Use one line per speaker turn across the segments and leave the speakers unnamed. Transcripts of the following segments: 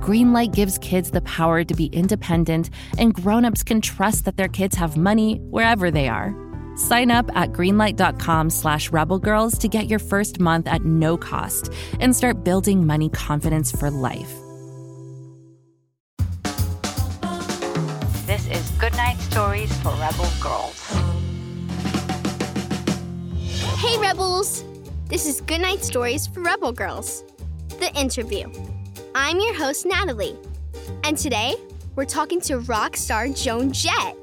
Greenlight gives kids the power to be independent, and grown-ups can trust that their kids have money wherever they are. Sign up at greenlight.com slash rebelgirls to get your first month at no cost and start building money confidence for life.
This is Goodnight Stories for Rebel Girls.
Hey, Rebels! This is Goodnight Stories for Rebel Girls, the interview. I'm your host, Natalie, and today we're talking to rock star Joan Jett.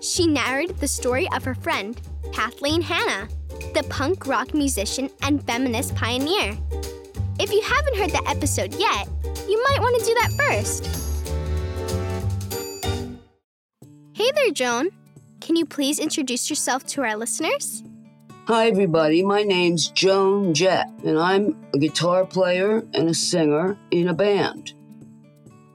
She narrated the story of her friend, Kathleen Hanna, the punk rock musician and feminist pioneer. If you haven't heard that episode yet, you might want to do that first. Hey there, Joan. Can you please introduce yourself to our listeners?
Hi, everybody. My name's Joan Jett, and I'm a guitar player and a singer in a band.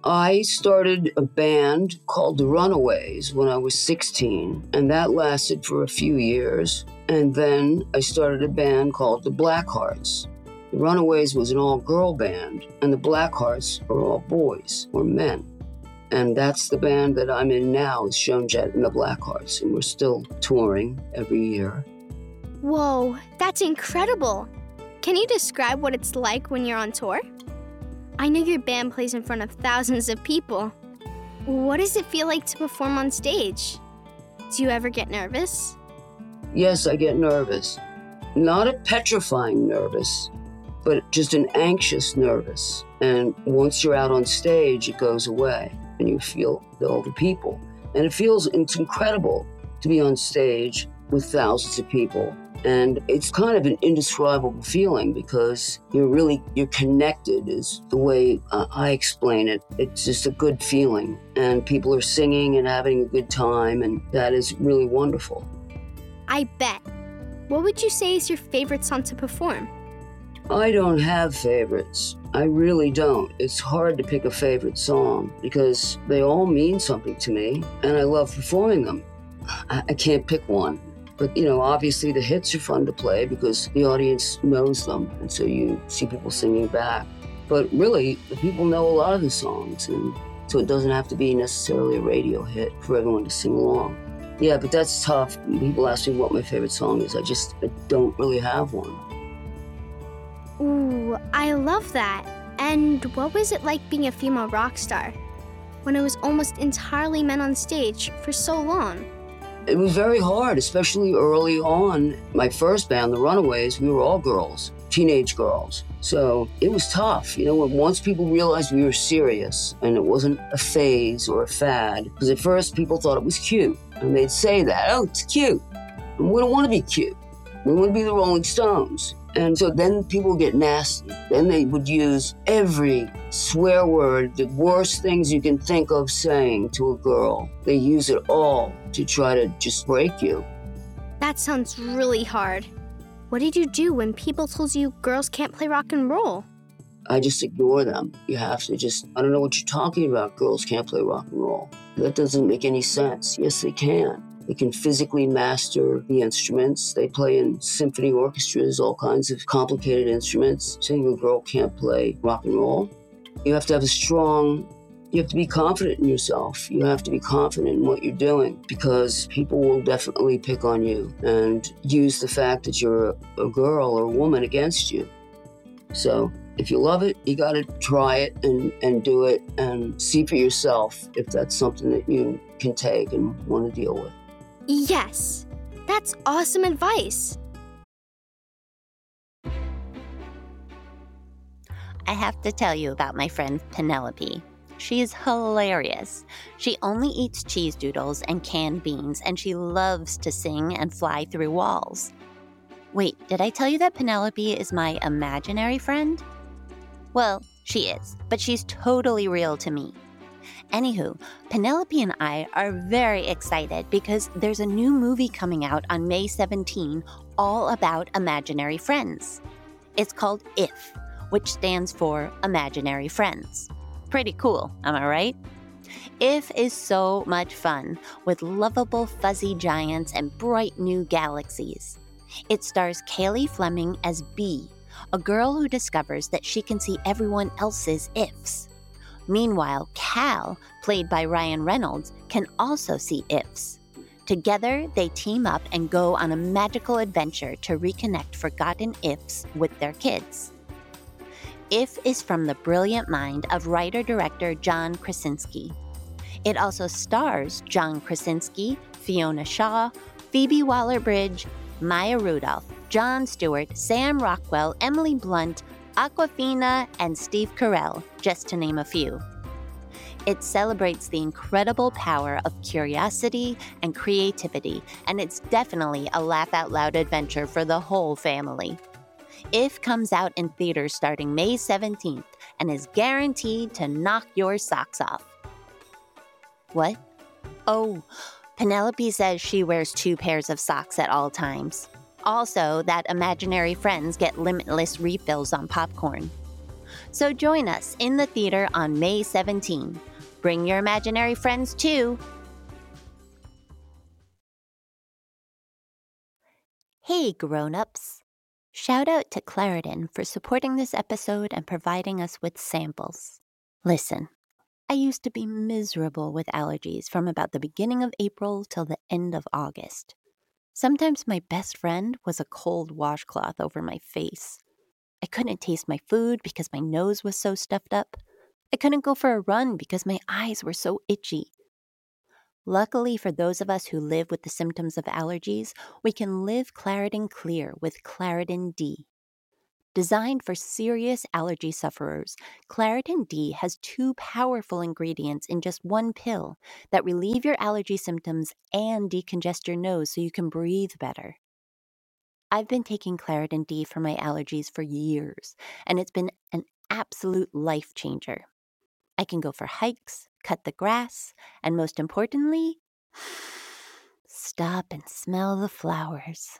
I started a band called the Runaways when I was 16, and that lasted for a few years. And then I started a band called the Blackhearts. The Runaways was an all girl band, and the Blackhearts are all boys or men. And that's the band that I'm in now, is Joan Jett and the Blackhearts, and we're still touring every year.
Whoa, that's incredible. Can you describe what it's like when you're on tour? I know your band plays in front of thousands of people. What does it feel like to perform on stage? Do you ever get nervous?
Yes, I get nervous. Not a petrifying nervous, but just an anxious nervous. And once you're out on stage, it goes away and you feel all the people. And it feels it's incredible to be on stage with thousands of people. And it's kind of an indescribable feeling because you're really you're connected is the way uh, i explain it. It's just a good feeling. And people are singing and having a good time and that is really wonderful.
I bet. What would you say is your favorite song to perform?
I don't have favorites. I really don't. It's hard to pick a favorite song because they all mean something to me and I love performing them. I, I can't pick one. But, you know, obviously the hits are fun to play because the audience knows them. And so you see people singing back. But really, the people know a lot of the songs. And so it doesn't have to be necessarily a radio hit for everyone to sing along. Yeah, but that's tough. People ask me what my favorite song is. I just I don't really have one.
Ooh, I love that. And what was it like being a female rock star when it was almost entirely men on stage for so long?
It was very hard, especially early on. My first band, the Runaways, we were all girls, teenage girls. So it was tough. You know, once people realized we were serious and it wasn't a phase or a fad, because at first people thought it was cute. And they'd say that, oh, it's cute. And we don't want to be cute. We want to be the Rolling Stones. And so then people get nasty. Then they would use every swear word, the worst things you can think of saying to a girl. They use it all to try to just break you.
That sounds really hard. What did you do when people told you girls can't play rock and roll?
I just ignore them. You have to just, I don't know what you're talking about. Girls can't play rock and roll. That doesn't make any sense. Yes, they can. They can physically master the instruments. They play in symphony orchestras, all kinds of complicated instruments. A girl can't play rock and roll. You have to have a strong you have to be confident in yourself. You have to be confident in what you're doing because people will definitely pick on you and use the fact that you're a, a girl or a woman against you. So if you love it, you got to try it and, and do it and see for yourself if that's something that you can take and want to deal with.
Yes, that's awesome advice.
I have to tell you about my friend Penelope. She is hilarious. She only eats cheese doodles and canned beans, and she loves to sing and fly through walls. Wait, did I tell you that Penelope is my imaginary friend? Well, she is, but she's totally real to me. Anywho, Penelope and I are very excited because there's a new movie coming out on May 17 all about imaginary friends. It's called IF, which stands for Imaginary Friends. Pretty cool, am I right? IF is so much fun with lovable fuzzy giants and bright new galaxies. It stars Cailey Fleming as Bea, a girl who discovers that she can see everyone else's ifs. Meanwhile, Cal, played by Ryan Reynolds, can also see ifs. Together, they team up and go on a magical adventure to reconnect forgotten ifs with their kids. If is from the brilliant mind of writer director John Krasinski. It also stars John Krasinski, Fiona Shaw, Phoebe Waller Bridge, Maya Rudolph, Jon Stewart, Sam Rockwell, Emily Blunt, Awkwafina, and Steve Carell, just to name a few. It celebrates the incredible power of curiosity and creativity, and it's definitely a laugh out loud adventure for the whole family. If comes out in theaters starting May 17th and is guaranteed to knock your socks off. What? Oh, Penelope says she wears two pairs of socks at all times. Also, that imaginary friends get limitless refills on popcorn. So join us in the theater on May 17. Bring your imaginary friends too. Hey, grown-ups. Shout out to Claritin for supporting this episode and providing us with samples. Listen, I used to be miserable with allergies from about the beginning of April till the end of August. Sometimes my best friend was a cold washcloth over my face. I couldn't taste my food because my nose was so stuffed up. I couldn't go for a run because my eyes were so itchy. Luckily for those of us who live with the symptoms of allergies, we can live Claritin Clear with Claritin D. Designed for serious allergy sufferers, Claritin D has two powerful ingredients in just one pill that relieve your allergy symptoms and decongest your nose so you can breathe better. I've been taking Claritin D for my allergies for years, and it's been an absolute life changer. I can go for hikes, cut the grass, and most importantly, stop and smell the flowers.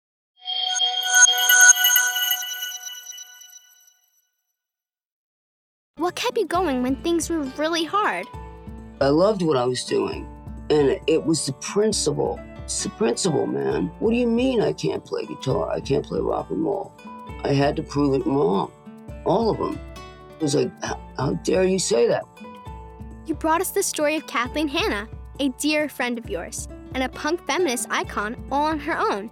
What kept you going when things were really hard?
I loved what I was doing, and it was the principle. It's the principle, man. What do you mean I can't play guitar? I can't play rock and roll? I had to prove it wrong. All of them. It was like, how, how dare you say that?
You brought us the story of Kathleen Hanna, a dear friend of yours, and a punk feminist icon all on her own.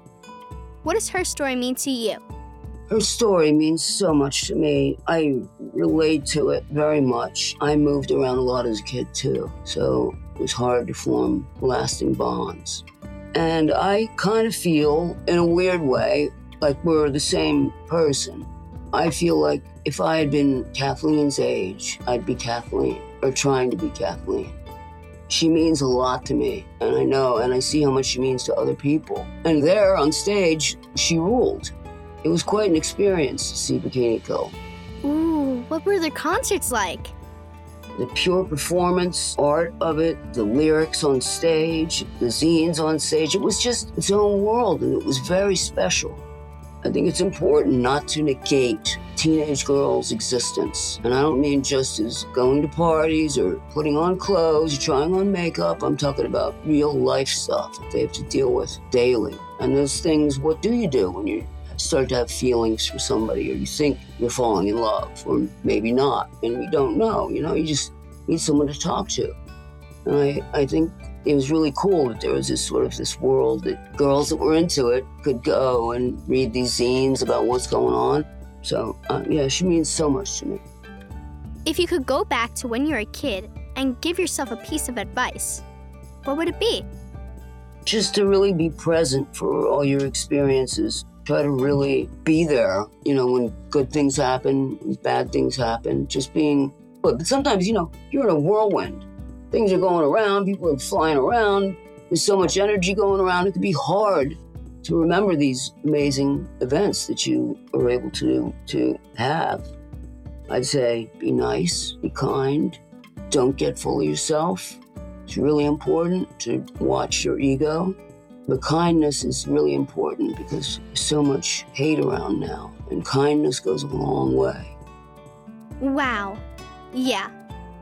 What does her story mean to you?
Her story means so much to me. I relate to it very much. I moved around a lot as a kid too, so it was hard to form lasting bonds. And I kind of feel, in a weird way, like we're the same person. I feel like if I had been Kathleen's age, I'd be Kathleen, or trying to be Kathleen. She means a lot to me, and I know, and I see how much she means to other people. And there on stage, she ruled. It was quite an experience to see Bikini Kill.
Ooh, what were their concerts like?
The pure performance art of it, the lyrics on stage, the zines on stage, it was just its own world and it was very special. I think it's important not to negate teenage girls' existence. And I don't mean just as going to parties or putting on clothes, trying on makeup. I'm talking about real life stuff that they have to deal with daily. And those things, what do you do when you start to have feelings for somebody or you think you're falling in love or maybe not and you don't know you know you just need someone to talk to and i, I think it was really cool that there was this sort of this world that girls that were into it could go and read these zines about what's going on so uh, yeah she means so much to me
If you could go back to when you were a kid and give yourself a piece of advice, what would it be?
just to really be present for all your experiences. Try to really be there, you know, when good things happen, when bad things happen, just being, but sometimes, you know, you're in a whirlwind. Things are going around, people are flying around, there's so much energy going around, it can be hard to remember these amazing events that you are able to, to have. I'd say be nice, be kind, don't get full of yourself. It's really important to watch your ego. But kindness is really important because there's so much hate around now, and kindness goes a long way.
Wow. Yeah,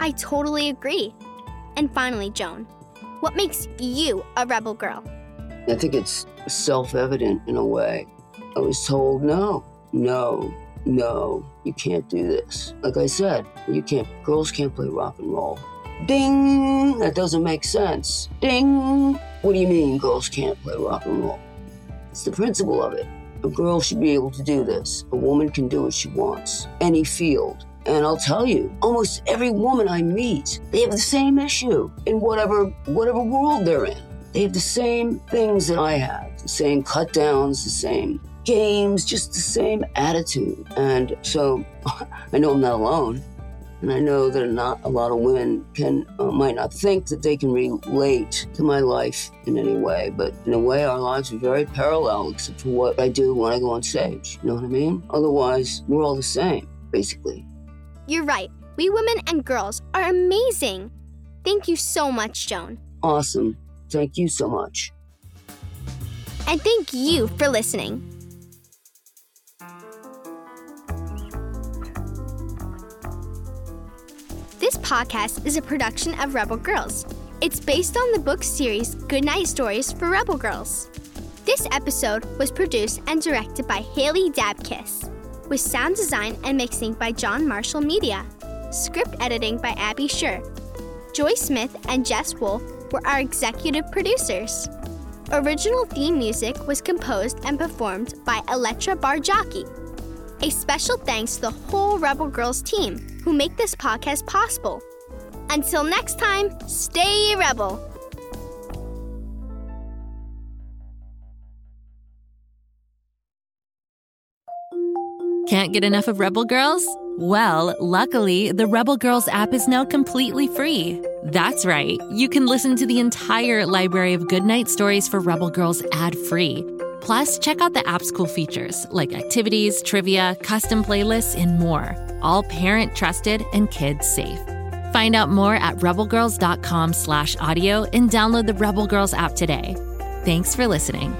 I totally agree. And finally, Joan, what makes you a rebel girl?
I think it's self evident in a way. I was told, no, no, no, you can't do this. Like I said, you can't, girls can't play rock and roll. Ding! That doesn't make sense. Ding! What do you mean girls can't play rock and roll? It's the principle of it. A girl should be able to do this. A woman can do what she wants, any field. And I'll tell you, almost every woman I meet, they have the same issue in whatever whatever world they're in. They have the same things that I have, the same cut downs, the same games, just the same attitude. And so I know I'm not alone. And I know that not a lot of women can uh, might not think that they can relate to my life in any way, but in a way, our lives are very parallel, except for what I do when I go on stage. You know what I mean? Otherwise, we're all the same, basically.
You're right. We women and girls are amazing. Thank you so much, Joan.
Awesome. Thank you so much.
And thank you for listening. This podcast is a production of Rebel Girls. It's based on the book series Goodnight Stories for Rebel Girls. This episode was produced and directed by Haley Dabkiss, with sound design and mixing by John Marshall Media, script editing by Abby Scher. Joy Smith and Jess Wolf were our executive producers. Original theme music was composed and performed by Elettra Bargiacchi. A special thanks to the whole Rebel Girls team who make this podcast possible. Until next time, stay rebel.
Can't get enough of Rebel Girls? Well, luckily, the Rebel Girls app is now completely free. That's right, you can listen to the entire library of goodnight stories for Rebel Girls ad free. Plus, check out the app's cool features like activities, trivia, custom playlists, and more. All parent trusted and kids safe. Find out more at rebelgirls.com slash audio and download the Rebel Girls app today. Thanks for listening.